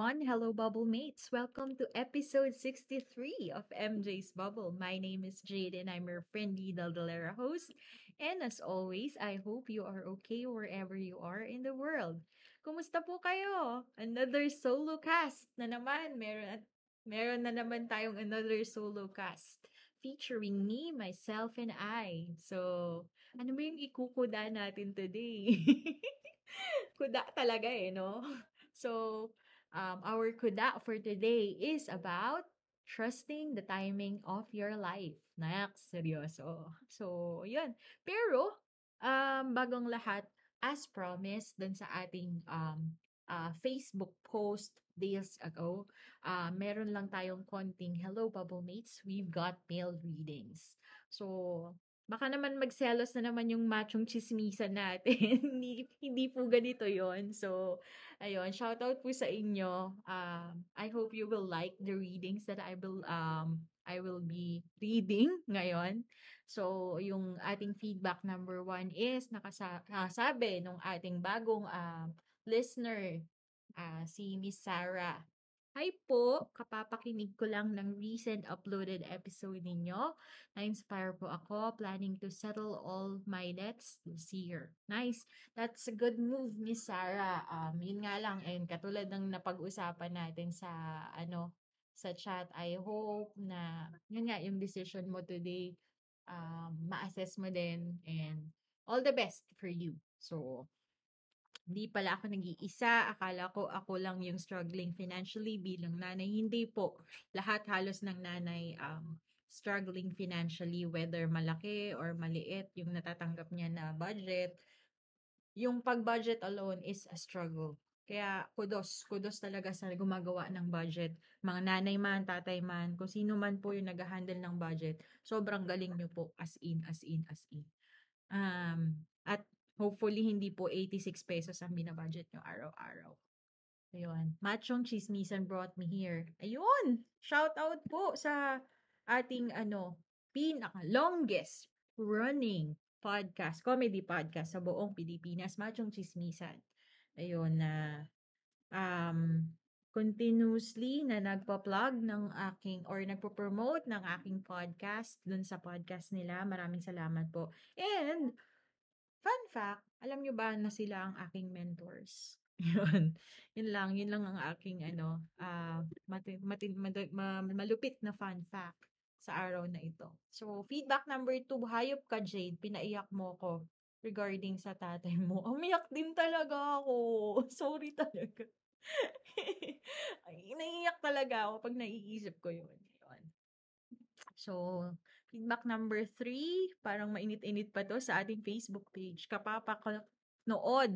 Everyone. Hello, Bubble Mates. Welcome to episode 63 of MJ's Bubble. My name is Jade and I'm your friendly Daldalera host. And as always, I hope you are okay wherever you are in the world. Kumusta po kayo? Another solo cast na naman. Meron at meron na naman tayong another solo cast featuring me, myself, and I. So, ano ba yung ikukuda natin today? kuda talaga eh, no? So, um, our kuda for today is about trusting the timing of your life. Nak, seryoso. So, yun. Pero, um, bagong lahat, as promised dun sa ating um, uh, Facebook post days ago, uh, meron lang tayong konting hello bubble mates, we've got mail readings. So, baka naman magselos na naman yung machong chismisan natin. hindi, hindi po ganito yon So, ayun, shout out po sa inyo. Um, I hope you will like the readings that I will um I will be reading ngayon. So, yung ating feedback number one is nakasabi nung ating bagong uh, listener uh, si Miss Sarah. Hi po! Kapapakinig ko lang ng recent uploaded episode ninyo. Na-inspire po ako, planning to settle all my debts this year. Nice! That's a good move, Miss Sarah. Um, yun nga lang, and katulad ng napag-usapan natin sa, ano, sa chat, I hope na, yun nga, yung decision mo today, um, ma-assess mo din, and all the best for you. So, hindi pala ako nag-iisa. Akala ko ako lang yung struggling financially bilang nanay. Hindi po. Lahat halos ng nanay um, struggling financially, whether malaki or maliit yung natatanggap niya na budget. Yung pag-budget alone is a struggle. Kaya kudos, kudos talaga sa gumagawa ng budget. Mga nanay man, tatay man, kung sino man po yung nag-handle ng budget, sobrang galing nyo po as in, as in, as in. Um, at Hopefully, hindi po 86 pesos ang binabudget nyo araw-araw. Ayun. Machong Chismisan brought me here. Ayun! Shout out po sa ating ano, pinaka-longest running podcast, comedy podcast sa buong Pilipinas, Machong Chismisan. Ayun na um, continuously na nagpa-plug ng aking or nagpo-promote ng aking podcast dun sa podcast nila. Maraming salamat po. And Fun fact, alam nyo ba na sila ang aking mentors? yun. Yun lang, yun lang ang aking ano, uh, mati, mati, mati, ma, malupit na fun fact sa araw na ito. So, feedback number two, hayop ka Jade, pinaiyak mo ko regarding sa tatay mo. Umiyak din talaga ako. Sorry talaga. Ay, naiiyak talaga ako pag naiisip ko yun. yun. So, Feedback number three, parang mainit-init pa to sa ating Facebook page. Kapapa ko nood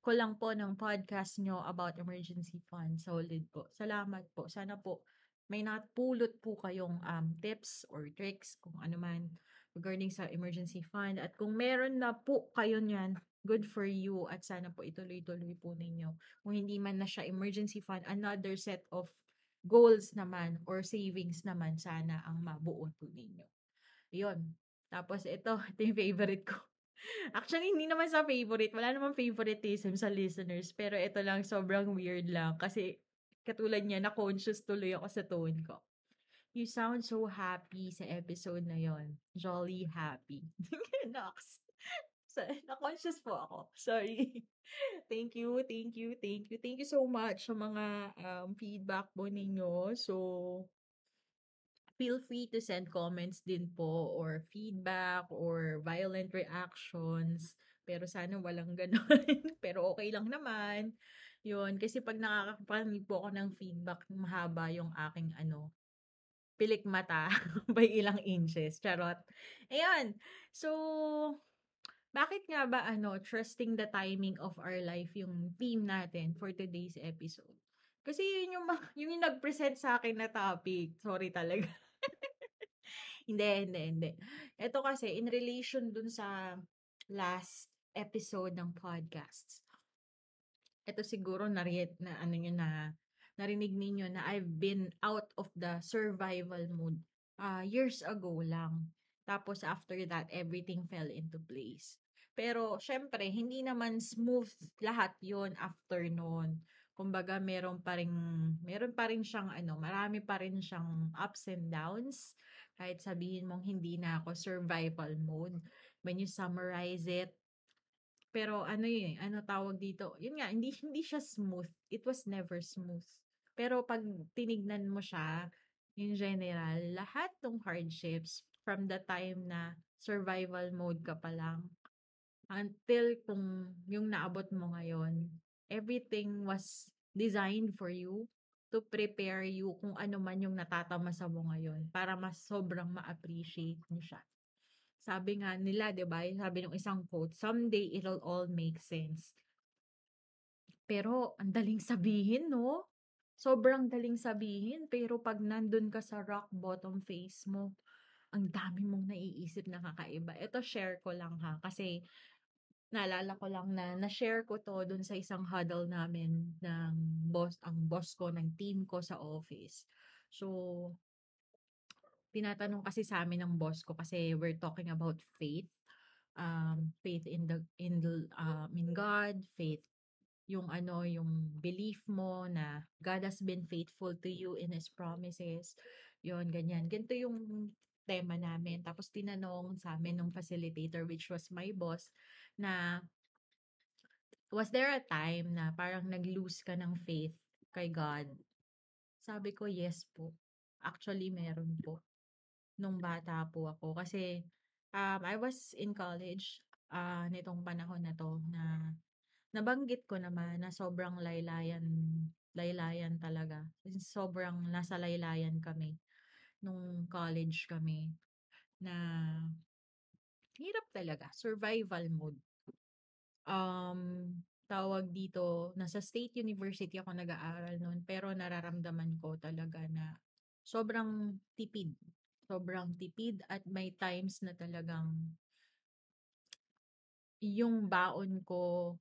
ko lang po ng podcast nyo about emergency fund. Solid po. Salamat po. Sana po may napulot po kayong um, tips or tricks kung ano man regarding sa emergency fund. At kung meron na po kayo niyan, good for you at sana po ituloy-tuloy po ninyo. Kung hindi man na siya emergency fund, another set of goals naman or savings naman sana ang mabuo po ninyo. Yun. Tapos ito, ito yung favorite ko. Actually, hindi naman sa favorite. Wala namang favoritism sa listeners. Pero ito lang, sobrang weird lang. Kasi katulad niya, na-conscious tuloy ako sa tone ko. You sound so happy sa episode na yon. Jolly happy. Nox. So, na-conscious po ako. Sorry. thank you, thank you, thank you. Thank you so much sa mga um, feedback po ninyo. So, feel free to send comments din po or feedback or violent reactions. Pero sana walang ganun. Pero okay lang naman. Yun. Kasi pag nakakapanig po ako ng feedback, mahaba yung aking ano, pilik mata by ilang inches. Charot. Ayan. So, bakit nga ba ano, trusting the timing of our life yung theme natin for today's episode? Kasi yun yung, ma- yun yung nag-present sa akin na topic. Sorry talaga. hindi, hindi, hindi. Ito kasi, in relation dun sa last episode ng podcast. Ito siguro na, na ano nyo na narinig ninyo na I've been out of the survival mode uh, years ago lang. Tapos after that, everything fell into place. Pero syempre, hindi naman smooth lahat yon after noon. Kumbaga, meron pa rin, meron pa rin siyang ano, marami pa rin siyang ups and downs. Kahit sabihin mong hindi na ako survival mode. When you summarize it, pero ano yun, ano tawag dito? Yun nga, hindi, hindi siya smooth. It was never smooth. Pero pag tinignan mo siya, in general, lahat ng hardships from the time na survival mode ka pa lang until kung yung naabot mo ngayon, everything was designed for you to prepare you kung ano man yung natatamasa mo ngayon para mas sobrang ma-appreciate mo siya. Sabi nga nila, 'di ba? Sabi ng isang quote, someday it'll all make sense. Pero ang daling sabihin, no? Sobrang daling sabihin, pero pag nandun ka sa rock bottom face mo, ang dami mong naiisip na kakaiba. Ito share ko lang ha kasi naalala ko lang na na-share ko to dun sa isang huddle namin ng boss, ang boss ko, ng team ko sa office. So, tinatanong kasi sa amin ng boss ko kasi we're talking about faith. Um, faith in the in the um, in God, faith yung ano, yung belief mo na God has been faithful to you in His promises. Yon ganyan. Ganito yung tema namin. Tapos tinanong sa amin ng facilitator, which was my boss, na was there a time na parang nag-lose ka ng faith kay God? Sabi ko, yes po. Actually, meron po. Nung bata po ako. Kasi um, I was in college uh, nitong panahon na to na nabanggit ko naman na sobrang laylayan laylayan talaga. Sobrang nasa laylayan kami nung college kami na hirap talaga, survival mode. Um, tawag dito, nasa State University ako nag-aaral noon, pero nararamdaman ko talaga na sobrang tipid. Sobrang tipid at may times na talagang yung baon ko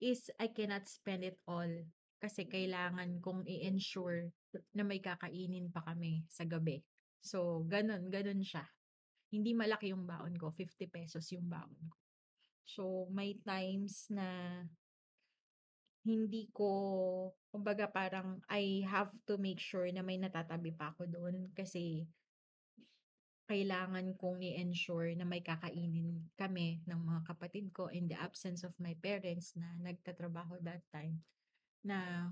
is I cannot spend it all kasi kailangan kong i-ensure na may kakainin pa kami sa gabi. So, ganun, ganun siya. Hindi malaki yung baon ko, 50 pesos yung baon ko. So, may times na hindi ko, kumbaga parang I have to make sure na may natatabi pa ako doon kasi kailangan kong i-ensure na may kakainin kami ng mga kapatid ko in the absence of my parents na nagtatrabaho that time na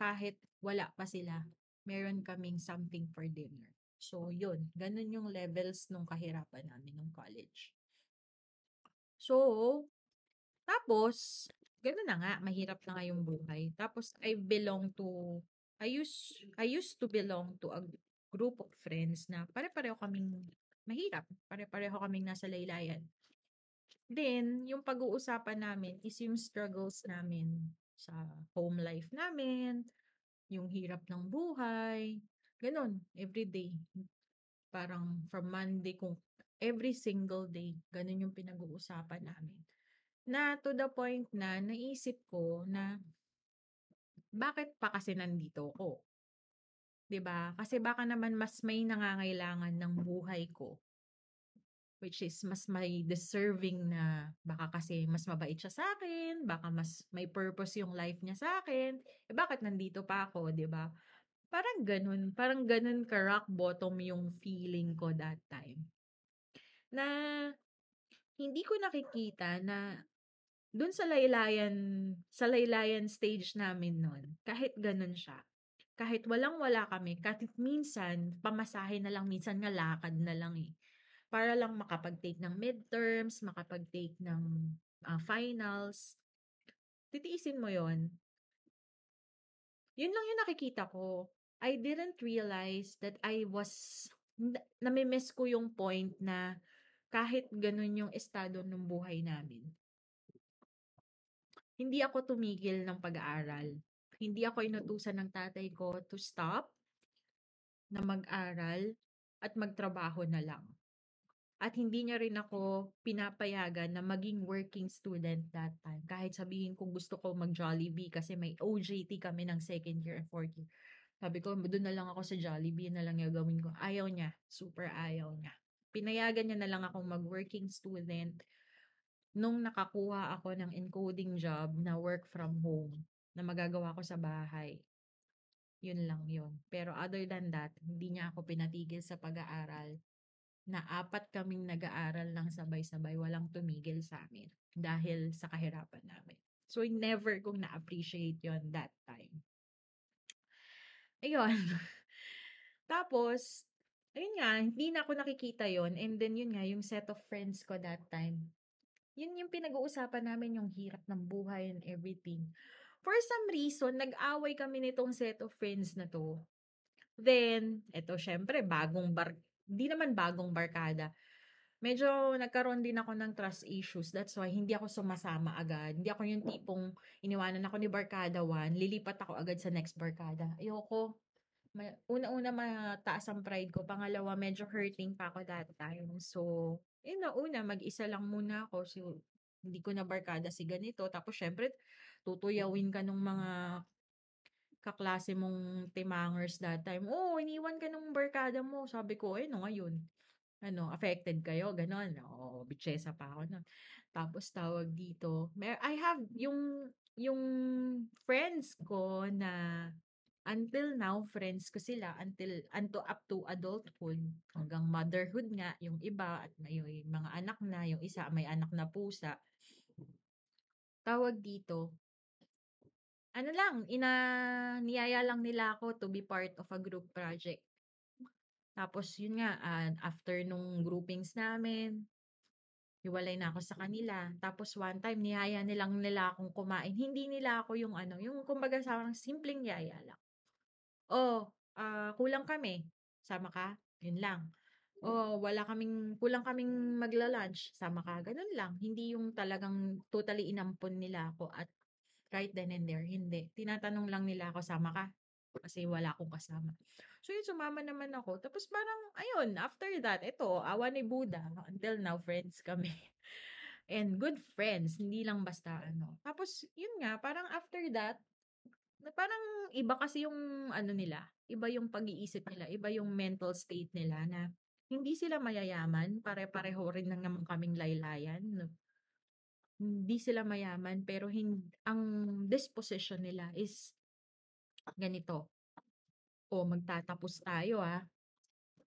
kahit wala pa sila, meron kaming something for dinner. So, yun. Ganun yung levels nung kahirapan namin nung college. So, tapos, ganun na nga, mahirap na nga yung buhay. Tapos, I belong to, I used, I used to belong to a group of friends na pare-pareho kaming mahirap. Pare-pareho kaming nasa laylayan. Then, yung pag-uusapan namin is yung struggles namin sa home life namin, yung hirap ng buhay, ganun, everyday. Parang from Monday, kung every single day, ganun yung pinag-uusapan namin. Na to the point na naisip ko na bakit pa kasi nandito ko? 'Di ba? Kasi baka naman mas may nangangailangan ng buhay ko. Which is mas may deserving na baka kasi mas mabait siya sa akin, baka mas may purpose yung life niya sa akin. Eh bakit nandito pa ako, 'di ba? Parang ganun, parang ganun ka rock bottom yung feeling ko that time. Na hindi ko nakikita na dun sa laylayan, sa laylayan stage namin nun, kahit ganun siya, kahit walang-wala kami, kahit minsan, pamasahe na lang, minsan nga lakad na lang eh. Para lang makapag-take ng midterms, makapag-take ng uh, finals. Titiisin mo yon Yun lang yung nakikita ko. I didn't realize that I was, namimiss ko yung point na kahit ganun yung estado ng buhay namin. Hindi ako tumigil ng pag-aaral hindi ako inutusan ng tatay ko to stop na mag-aral at magtrabaho na lang. At hindi niya rin ako pinapayagan na maging working student that time. Kahit sabihin kong gusto ko mag-Jollibee kasi may OJT kami ng second year and fourth year. Sabi ko, doon na lang ako sa Jollibee, na lang yung gawin ko. Ayaw niya. Super ayaw niya. Pinayagan niya na lang ako mag-working student nung nakakuha ako ng encoding job na work from home na magagawa ko sa bahay. Yun lang yun. Pero other than that, hindi niya ako pinatigil sa pag-aaral na apat kaming nag-aaral lang sabay-sabay, walang tumigil sa amin dahil sa kahirapan namin. So, never kong na-appreciate yon that time. Ayun. Tapos, ayun nga, hindi na ako nakikita yon And then, yun nga, yung set of friends ko that time. Yun yung pinag-uusapan namin, yung hirap ng buhay and everything. For some reason, nag-away kami nitong set of friends na to. Then, eto syempre, bagong bar di naman bagong barkada. Medyo nagkaroon din ako ng trust issues. That's why hindi ako sumasama agad. Hindi ako yung tipong iniwanan ako ni barkada 1, lilipat ako agad sa next barkada. Ayoko. Una-una mataas ang pride ko. Pangalawa, medyo hurting pa ako that time. So, yun na una, mag-isa lang muna ako. So, hindi ko na barkada si ganito. Tapos, syempre, tutuyawin ka ng mga kaklase mong timangers that time, oh, iniwan ka ng barkada mo. Sabi ko, eh, no, ngayon. Ano, affected kayo, ganon. Oo, oh, bitchesa pa ako nun. Tapos tawag dito, may, I have yung, yung friends ko na until now, friends ko sila until, unto up to adulthood, hanggang motherhood nga, yung iba, at yung, yung mga anak na, yung isa may anak na pusa. Tawag dito, ano lang, ina niyaya lang nila ako to be part of a group project. Tapos yun nga, uh, after nung groupings namin, hiwalay na ako sa kanila. Tapos one time, niyaya nilang nila akong kumain. Hindi nila ako yung ano, yung kumbaga sa simpleng yaya lang. Oh, uh, kulang kami. Sama ka? Yun lang. Oh, wala kaming, kulang kaming magla-lunch. Sama ka? Ganun lang. Hindi yung talagang totally inampon nila ako at Right then and there, hindi. Tinatanong lang nila ako, sama ka? Kasi wala akong kasama. So yun, sumama naman ako. Tapos parang, ayun, after that, ito, awa ni Buddha. Until now, friends kami. And good friends, hindi lang basta ano. Tapos, yun nga, parang after that, parang iba kasi yung ano nila, iba yung pag-iisip nila, iba yung mental state nila na hindi sila mayayaman, pare-pareho rin lang naman kaming laylayan. Hindi sila mayaman pero hin ang disposition nila is ganito. O magtatapos tayo ah.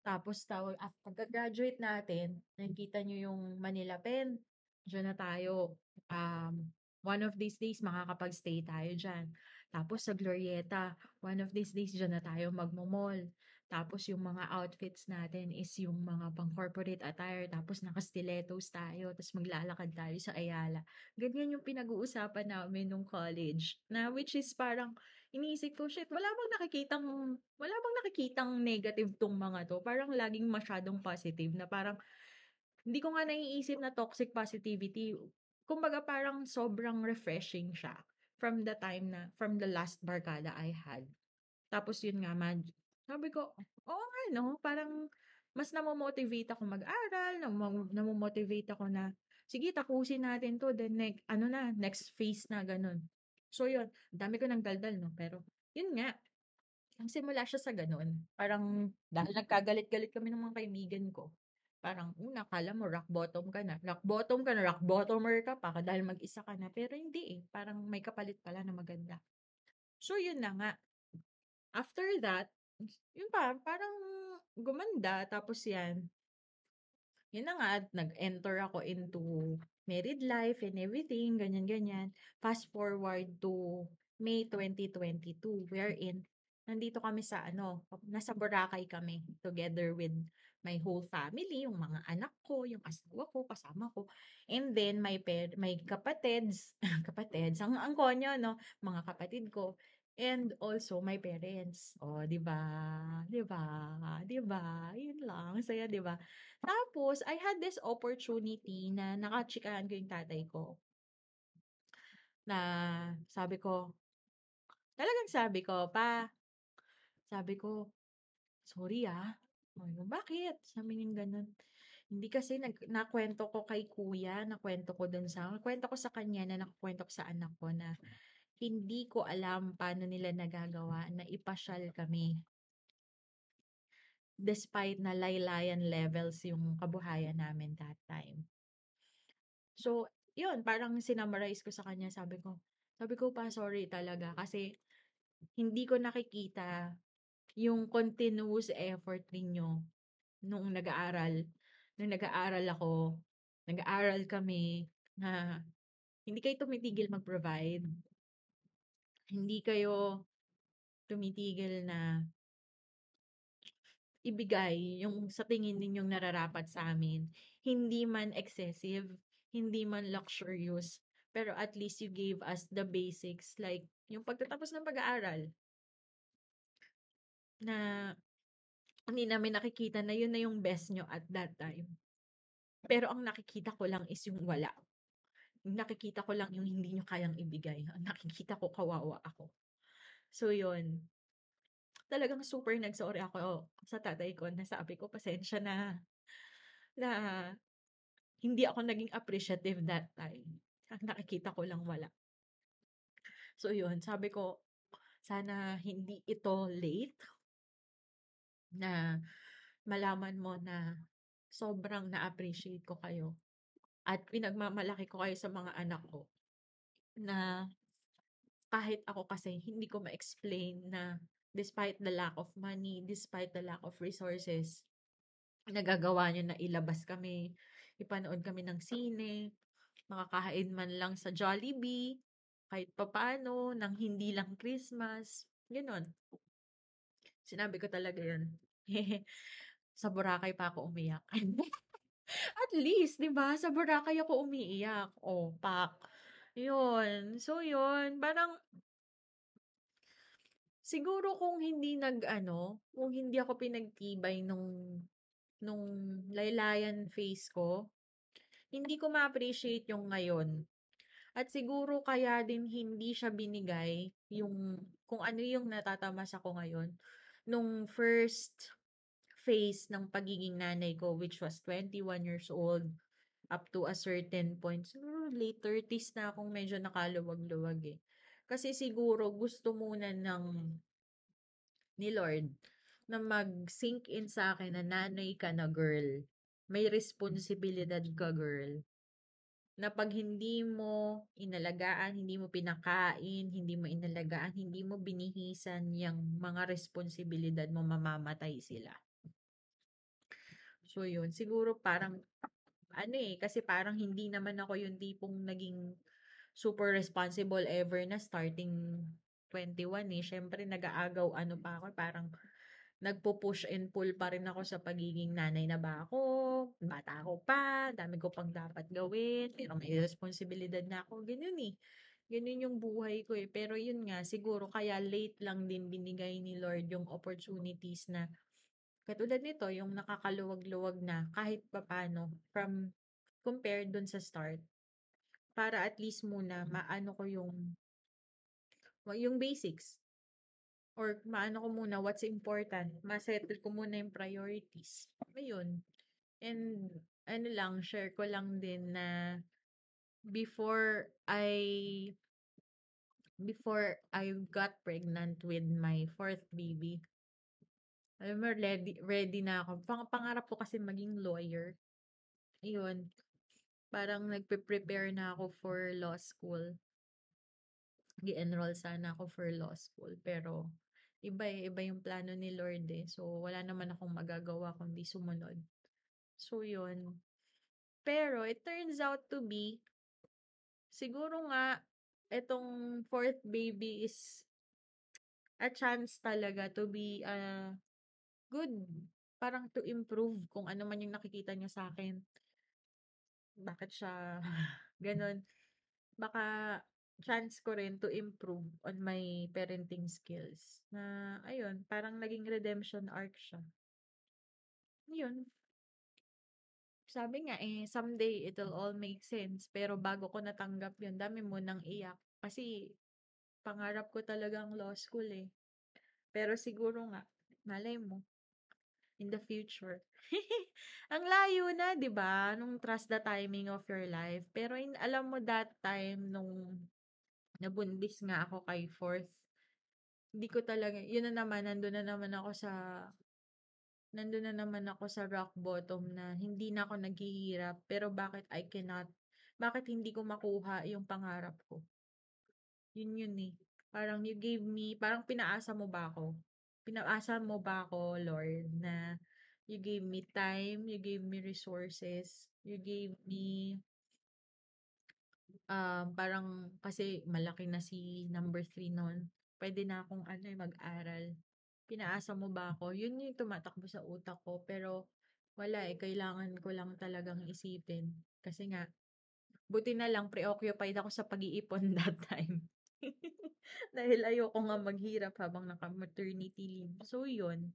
Tapos tawag after graduate natin, nakikita nyo yung Manila Pen. Diyan na tayo. Um, one of these days makakapag-stay tayo diyan. Tapos sa Glorieta, one of these days diyan na tayo magmo-mall. Tapos yung mga outfits natin is yung mga pang corporate attire. Tapos naka-stilettos tayo. Tapos maglalakad tayo sa Ayala. Ganyan yung pinag-uusapan namin nung college. Na which is parang iniisip ko, shit, wala bang nakikitang, wala bang nakikitang negative tong mga to? Parang laging masyadong positive na parang hindi ko nga naiisip na toxic positivity. Kumbaga parang sobrang refreshing siya from the time na, from the last barkada I had. Tapos yun nga, man, sabi ko, oo nga, no? Parang, mas namomotivate ako mag-aral, nam- namomotivate ako na, sige, tapusin natin to, then next, ano na, next phase na, ganun. So, yun, dami ko ng daldal, no? Pero, yun nga, ang simula siya sa ganun. Parang, dahil nagkagalit-galit kami ng mga kaibigan ko, parang, una, kala mo, rock bottom ka na. Rock bottom ka na, rock bottomer ka pa, dahil mag-isa ka na. Pero hindi eh, parang may kapalit pala na maganda. So, yun na nga. After that, yun pa, parang gumanda. Tapos yan, yun na nga, nag-enter ako into married life and everything, ganyan-ganyan. Fast forward to May 2022, wherein nandito kami sa ano, nasa Boracay kami together with my whole family, yung mga anak ko, yung asawa ko, kasama ko. And then my per, my kapatids, kapatids, ang ang konyo no, mga kapatid ko and also my parents. Oh, 'di ba? 'Di ba? 'Di ba? 'Yun lang, saya 'di ba? Tapos I had this opportunity na nakachikahan ko yung tatay ko. Na sabi ko, Talagang sabi ko, "Pa" sabi ko, "Sorry, ah." Ko, "Bakit?" Sabi niyang gano'n. "Hindi kasi nag nakuwento ko kay kuya, nakuwento ko dun sa nakuwento ko sa kanya na nakukuwento ko sa anak ko na hindi ko alam paano nila nagagawa na ipasyal kami." Despite na laylayan levels yung kabuhayan namin that time. So, yun parang sinummarize ko sa kanya sabi ko sabi ko, "Pa, sorry talaga kasi hindi ko nakikita yung continuous effort ninyo nung nag-aaral. Nung nag-aaral ako, nag-aaral kami na hindi kayo tumitigil mag-provide. Hindi kayo tumitigil na ibigay yung sa tingin ninyong nararapat sa amin. Hindi man excessive, hindi man luxurious, pero at least you gave us the basics like yung pagtatapos ng pag-aaral. Na hindi namin nakikita na yun na yung best niyo at that time. Pero ang nakikita ko lang is yung wala. Nakikita ko lang yung hindi niyo kayang ibigay. Nakikita ko kawawa ako. So yun. Talagang super nag-sorry ako sa tatay ko na sabi ko, "Pasensya na, na hindi ako naging appreciative that time. Ang nakikita ko lang wala." So yun, sabi ko, "Sana hindi ito late na malaman mo na sobrang na-appreciate ko kayo at pinagmamalaki ko kayo sa mga anak ko." Na kahit ako kasi hindi ko ma-explain na despite the lack of money, despite the lack of resources, nagagawa niyo na ilabas kami, ipanood kami ng sine, makakain man lang sa Jollibee, kahit papaano, ng hindi lang Christmas, gano'n. Sinabi ko talaga yun. Sa Boracay pa ako umiyak. At least, 'di ba, sa Boracay ako umiiyak. Oh, pak. Yun. So yun, parang siguro kung hindi nag-ano, kung hindi ako pinagtibay nung nung laylayan phase ko, hindi ko ma-appreciate yung ngayon. At siguro kaya din hindi siya binigay yung kung ano yung natatamasa ko ngayon nung first phase ng pagiging nanay ko which was 21 years old up to a certain point. Siguro late 30s na akong medyo nakaluwag-luwag eh. Kasi siguro gusto muna ng ni Lord na mag-sink in sa akin na nanay ka na girl. May responsibilidad ka girl. Na pag hindi mo inalagaan, hindi mo pinakain, hindi mo inalagaan, hindi mo binihisan yung mga responsibilidad mo, mamamatay sila. So yun, siguro parang ano eh, kasi parang hindi naman ako yung tipong naging super responsible ever na starting 21 eh. Syempre nag-aagaw ano pa ako, parang nagpo-push and pull pa rin ako sa pagiging nanay na ba ako, bata ako pa, dami ko pang dapat gawin, pero may responsibilidad na ako, ganyan eh. Ganun yung buhay ko eh. Pero yun nga, siguro kaya late lang din binigay ni Lord yung opportunities na Katulad nito, yung nakakaluwag-luwag na kahit papano from compared dun sa start. Para at least muna maano ko yung yung basics. Or maano ko muna what's important. Masettle ko muna yung priorities. Ayun. And ano lang, share ko lang din na before I before I got pregnant with my fourth baby, alam mo, ready, ready na ako. Pang, pangarap ko kasi maging lawyer. Ayun. Parang nagpe-prepare na ako for law school. Gi-enroll sana ako for law school. Pero, iba eh, iba yung plano ni Lord eh. So, wala naman akong magagawa kundi sumunod. So, yun. Pero, it turns out to be, siguro nga, itong fourth baby is a chance talaga to be a good. Parang to improve kung ano man yung nakikita niya sa akin. Bakit siya gano'n. Baka chance ko rin to improve on my parenting skills. Na ayun, parang naging redemption arc siya. Yun. Sabi nga eh, someday it'll all make sense. Pero bago ko natanggap yun, dami mo nang iyak. Kasi Pangarap ko talagang law school eh. Pero siguro nga, malay mo, in the future. Ang layo na, 'di ba? Nung trust the timing of your life. Pero in, alam mo that time nung nabuntis nga ako kay fourth, hindi ko talaga, yun na naman, nandun na naman ako sa, nandun na naman ako sa rock bottom na hindi na ako naghihirap. Pero bakit I cannot, bakit hindi ko makuha yung pangarap ko? Yun yun eh. Parang you gave me, parang pinaasa mo ba ako? Pinaasa mo ba ako, Lord, na you gave me time, you gave me resources, you gave me um, parang kasi malaki na si number 3 noon. Pwede na akong ano eh, mag-aral. Pinaasa mo ba ako? Yun yung tumatakbo sa utak ko. Pero wala eh, kailangan ko lang talagang isipin. Kasi nga, buti na lang preoccupied ako sa pag-iipon that time. Dahil ayoko nga maghirap habang naka-maternity leave. So, yun.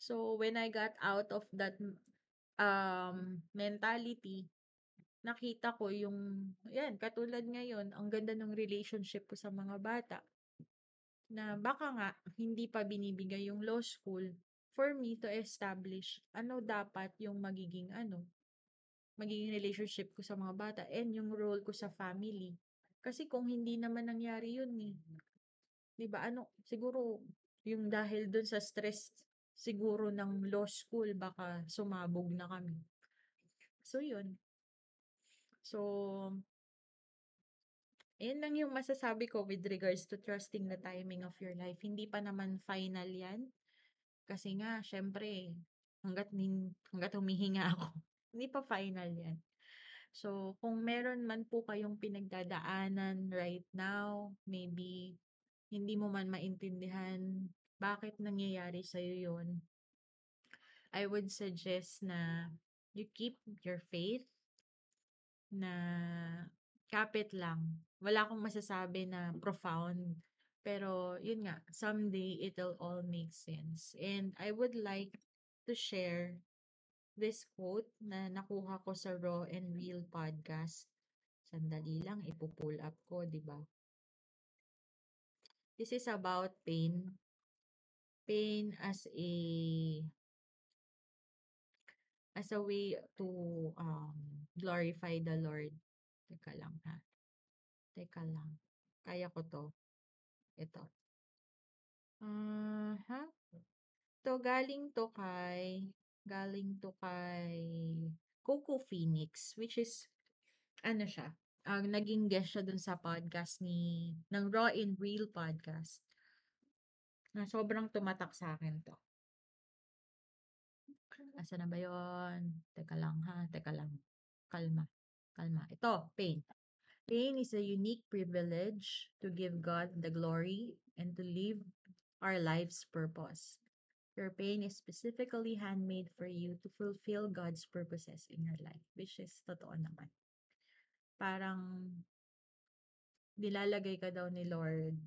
So, when I got out of that um, mentality, nakita ko yung, yan, katulad ngayon, ang ganda ng relationship ko sa mga bata. Na baka nga, hindi pa binibigay yung law school for me to establish ano dapat yung magiging ano, magiging relationship ko sa mga bata and yung role ko sa family. Kasi kung hindi naman nangyari yun eh. 'Di ba ano, siguro yung dahil dun sa stress siguro ng law school baka sumabog na kami. So yun. So Ayun lang yung masasabi ko with regards to trusting the timing of your life. Hindi pa naman final yan. Kasi nga, syempre, hanggat, nin, hanggat humihinga ako, hindi pa final yan. So, kung meron man po kayong pinagdadaanan right now, maybe hindi mo man maintindihan bakit nangyayari sa'yo yun, I would suggest na you keep your faith na kapit lang. Wala akong masasabi na profound. Pero, yun nga, someday it'll all make sense. And I would like to share this quote na nakuha ko sa Raw and Real podcast. Sandali lang, ipo-pull up ko, di ba? This is about pain. Pain as a as a way to um, glorify the Lord. Teka lang ha. Teka lang. Kaya ko to. Ito. Uh, ha? To galing to kay galing to kay Coco Phoenix which is ano siya ang uh, naging guest siya dun sa podcast ni ng Raw in Real podcast na sobrang tumatak sa akin to. Asa na ba yon? Teka lang ha, teka lang. Kalma. Kalma. Ito, pain. Pain is a unique privilege to give God the glory and to live our life's purpose. Your pain is specifically handmade for you to fulfill God's purposes in your life, which is totoo naman. Parang nilalagay ka daw ni Lord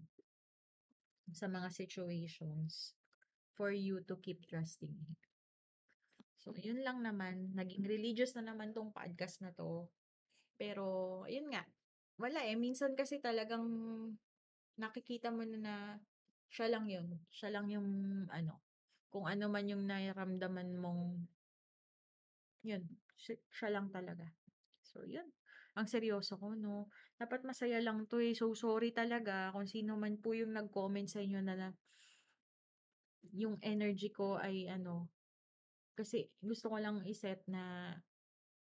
sa mga situations for you to keep trusting Him. So, yun lang naman. Naging religious na naman tong podcast na to. Pero, yun nga. Wala eh. Minsan kasi talagang nakikita mo na na siya lang yun. Siya lang yung ano, kung ano man yung nararamdaman mong yun, siya, lang talaga. So, yun. Ang seryoso ko, no? Dapat masaya lang to eh. So, sorry talaga kung sino man po yung nag-comment sa inyo na, na yung energy ko ay ano, kasi gusto ko lang iset na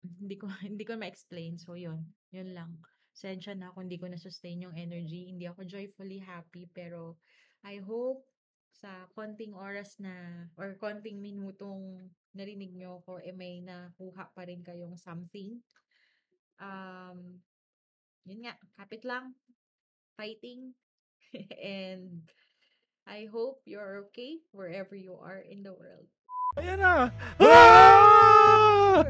hindi ko hindi ko ma-explain. So, yun. Yun lang. Sensya na kung hindi ko na-sustain yung energy. Hindi ako joyfully happy. Pero, I hope sa konting oras na or konting minutong narinig nyo ko, eh may nakuha pa rin kayong something. Um, yun nga, kapit lang, fighting, and I hope you're okay wherever you are in the world. Ayan na! Ah!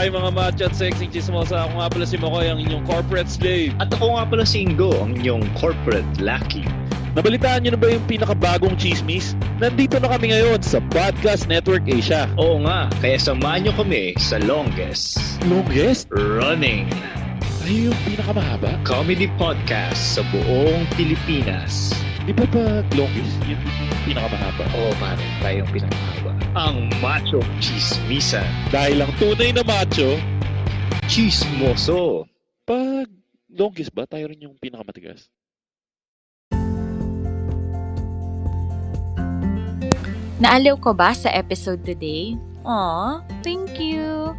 Hi mga macho at sexy chismosa. Ako nga pala si Makoy, ang inyong corporate slave. At ako nga pala si Ingo, ang inyong corporate lucky. Nabalitaan nyo na ba yung pinakabagong chismis? Nandito na kami ngayon sa Podcast Network Asia. Oo nga, kaya samahan nyo kami sa longest Longest? running Ay, yung pinakamahaba? comedy podcast sa buong Pilipinas. Di ba pag longest, yun yung pinakamahaba? Oo pare, tayo yung pinakamahaba. Ang Macho Chismisan. Dahil lang tunay na macho, Chismoso. pag longest ba, tayo rin yung pinakamatigas? Naaliw ko ba sa episode today? Aw, thank you!